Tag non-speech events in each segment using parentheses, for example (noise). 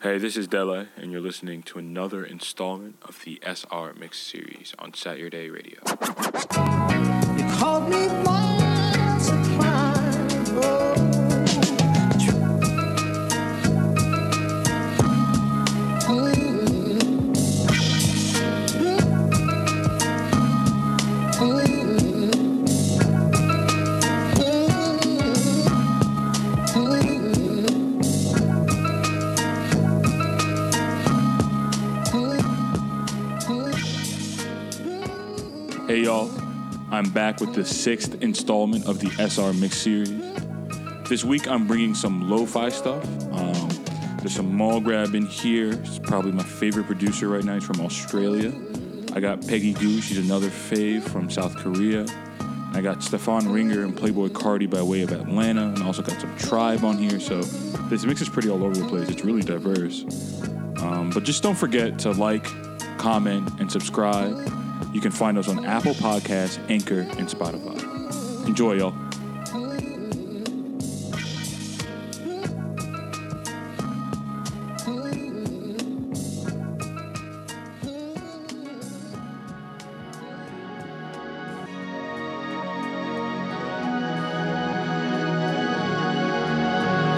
Hey, this is Dele, and you're listening to another installment of the SR Mix series on Satyourday Radio. With the sixth installment of the SR Mix series. This week, I'm bringing some lo fi stuff. Um, there's some Mall Grab in here. It's probably my favorite producer right now. He's from Australia. I got Peggy Gou. She's another fave from South Korea. I got Stefan Ringer and Playboi Carti by way of Atlanta, and also got some Tribe on here. So this mix is pretty all over the place. It's really diverse. Um, but just don't forget to like, comment, and subscribe. You can find us on Apple Podcasts, Anchor, and Spotify. Enjoy, y'all.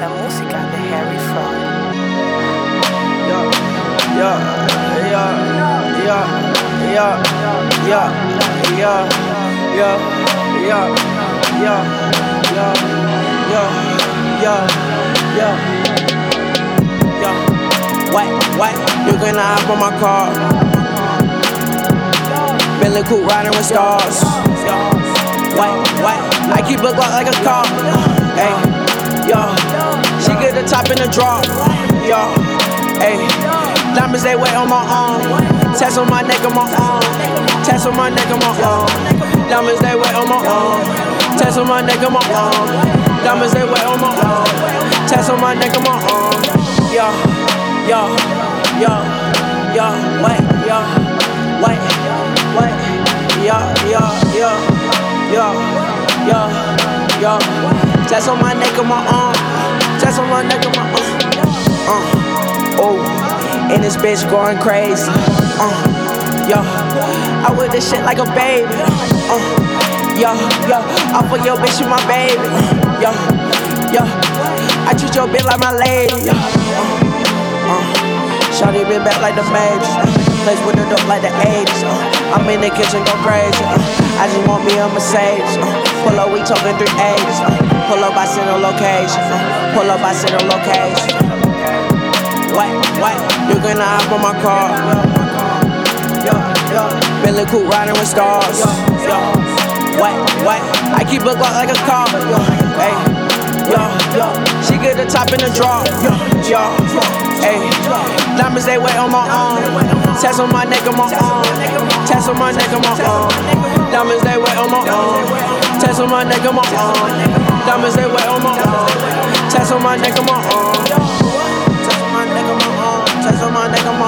La música de Harry. Yeah, yeah, yeah, yeah, yeah, yeah, yeah, yeah, yeah, yeah, yeah, yeah, yeah, yeah. Wait, wait, you gonna hop on my car? Bentley coupe riding with stars. Wait, wait, I keep look like a car. Hey, yo, she get the top in the draw. Yo, hey, diamonds they wet on my arm. Tats on my neck on my arm. Tats on my neck on my arm. Diamonds they wet on my arm. Tats on my neck on my arm. Diamonds they wet on my arm. Tats on my neck on my arm. Yo, yo, yo, yo, wait, yo, wait, wait, yo, yo, yo, yo, yo, yo. Tats on my neck on my arm. Tats on my neck on my arm. This bitch going crazy. Uh, yo, I with this shit like a baby. Uh, yo, yo, I fuck your bitch with my baby. Yo, yo, I treat your bitch like my lady. Uh, uh, Shawty been back like the majors. Place with the dope like the 80s. Uh, I'm in the kitchen, go crazy. Uh, I just want me a Mercedes. Uh, pull up, we talking 380s. Uh, pull up, I send a location. Uh, pull up, I send a location. Wait, wait, you gonna hop on my car? Bentley coupe riding with stars. Wait, wait, I keep look like a car. Hey, yo, yo, she get the top in the draw. Yo, hey, diamonds they wet on my arm. Tats on my neck on my arm. Tats on my neck on my arm. Diamonds they wet on my arm. Tats on my neck on my arm. Diamonds they wet on my arm. Tats on my neck on my arm. I'm on like I'm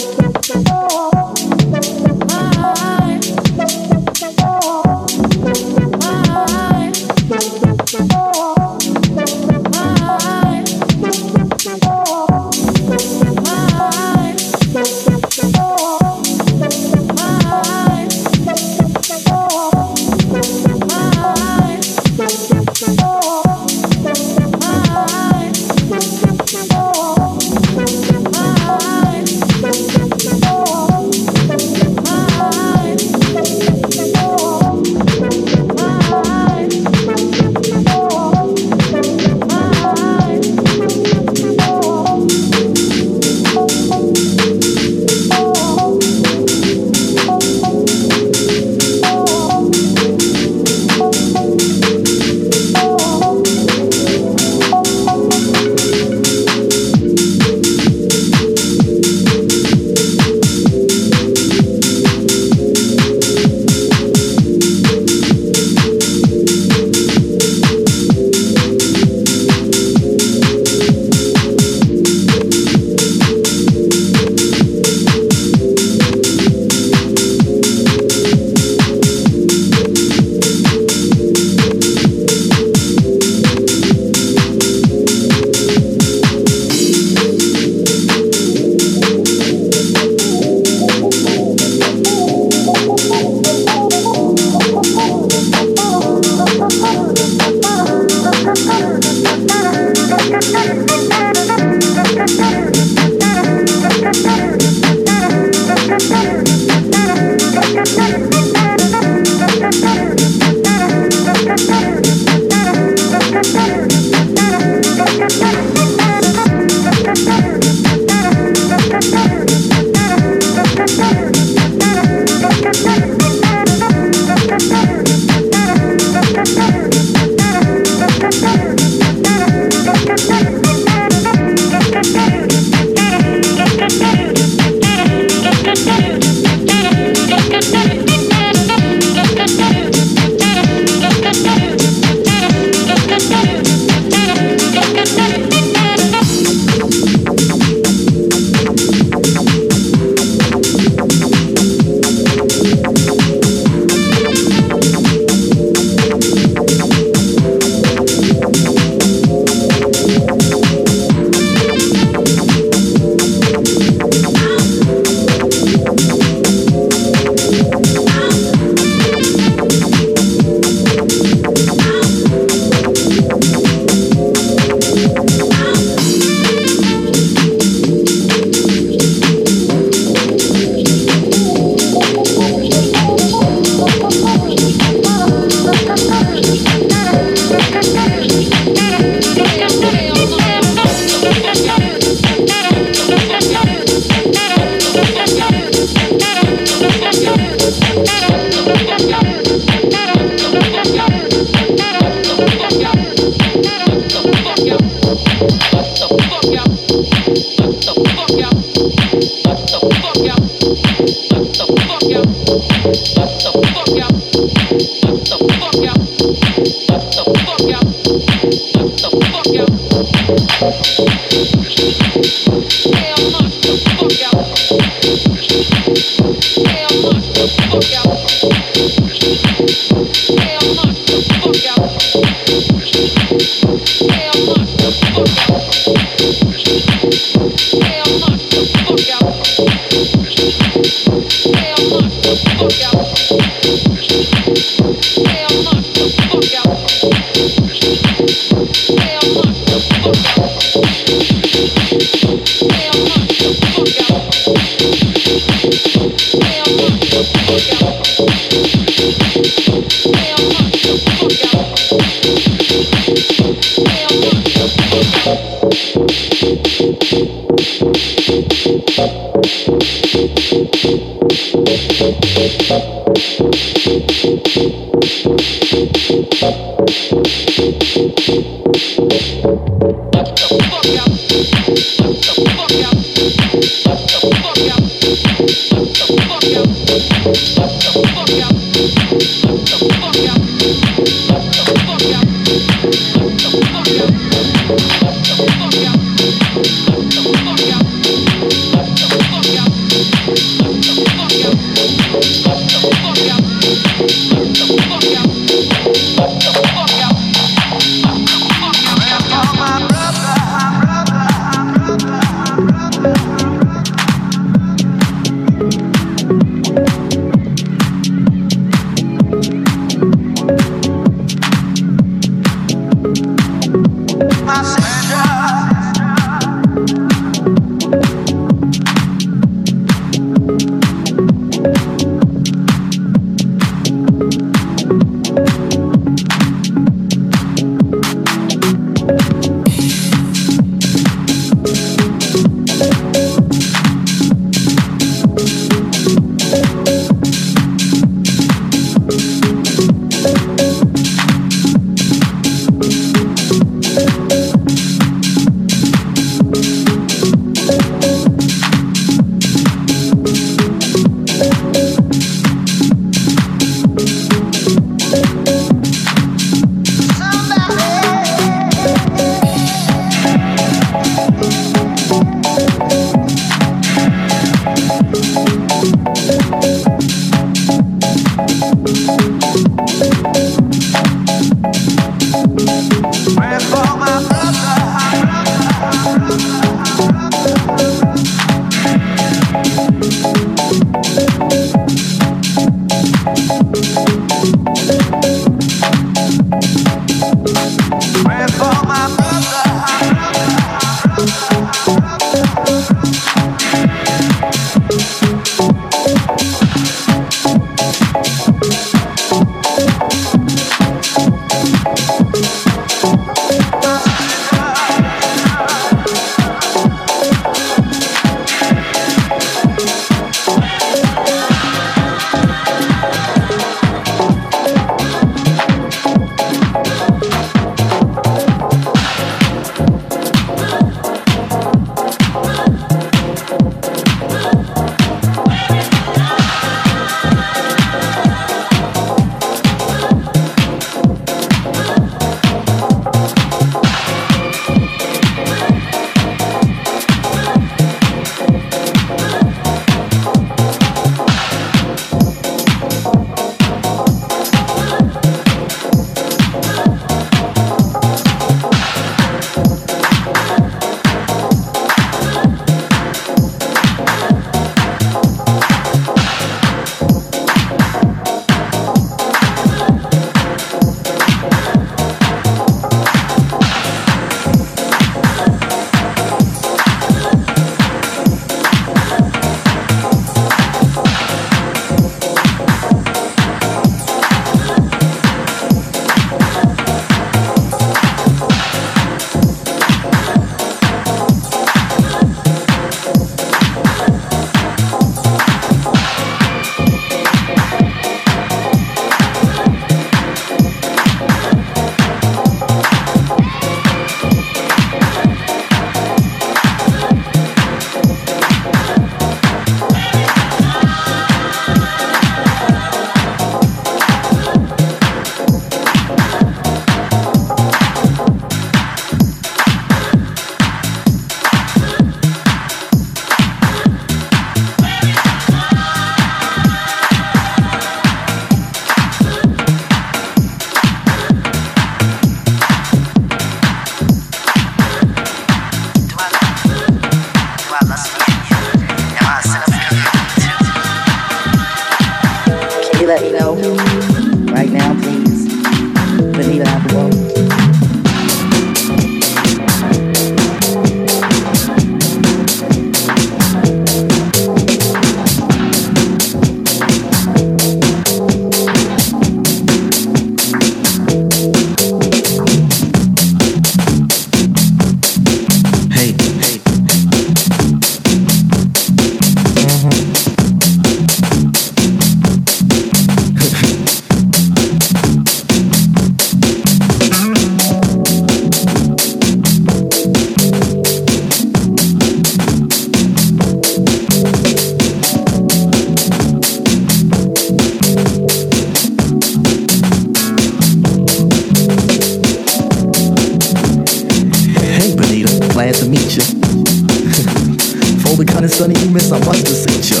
Sunny, you miss a must you.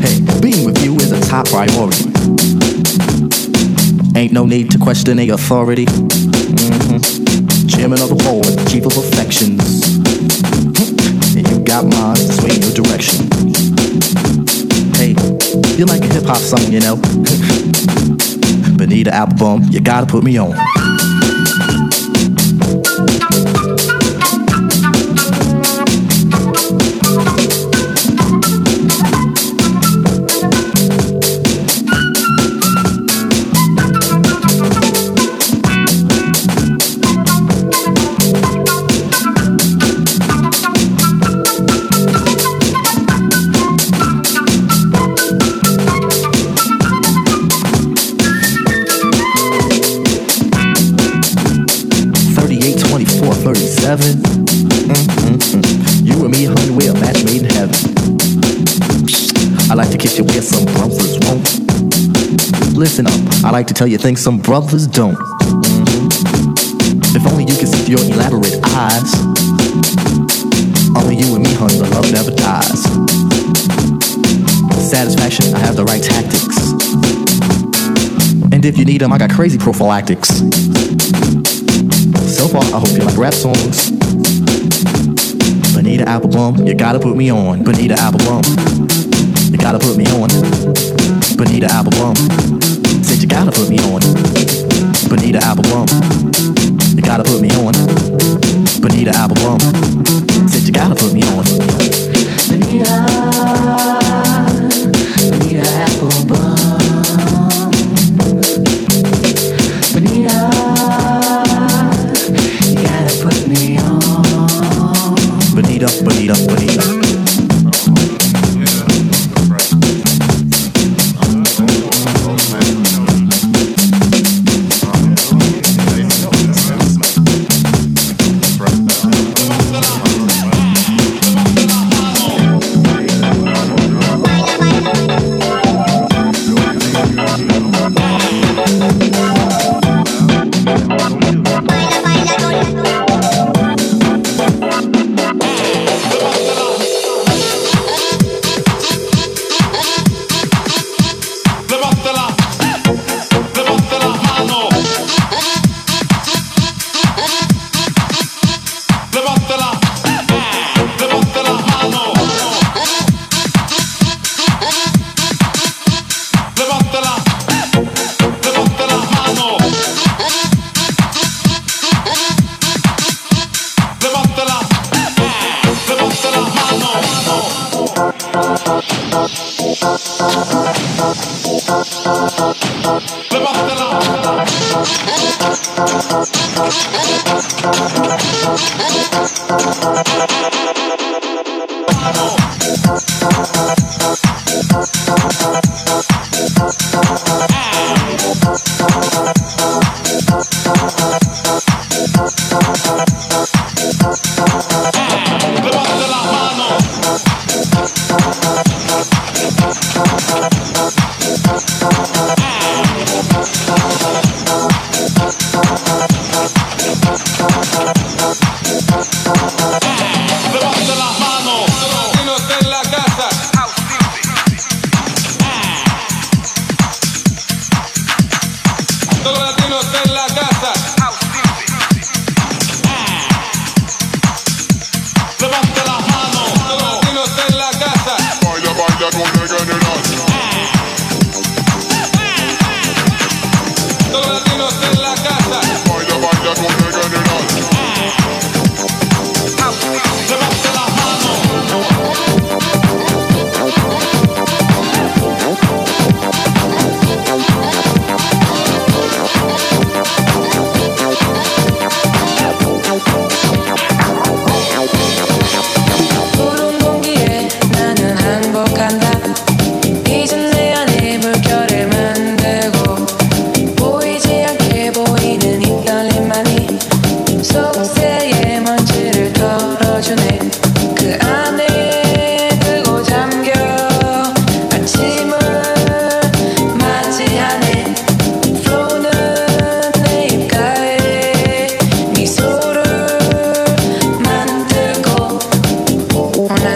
Hey, being with you is a top priority. Ain't no need to question the authority. Mm-hmm. Chairman of the board, chief of affections. You got mine, sway your direction. Hey, you're like a hip hop song, you know. (laughs) Bonita Applebum, you gotta put me on. You and me, honey, we're a match made in heaven. I like to kiss you where some brothers won't. Listen up, I like to tell you things some brothers don't. If only you could see through your elaborate eyes. Only you and me, honey, the love never dies. Satisfaction, I have the right tactics. And if you need them, I got crazy prophylactics. So far, I hope you like rap songs. Bonita Applebum, you gotta put me on. Bonita Applebum, you gotta put me on. Bonita Applebum, said you gotta put me on. Bonita Applebum, you gotta put me on. Bonita Applebum, said you gotta put me on. Bonita, Bonita Applebum, Bonita, Bonita, Bonita.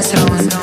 So.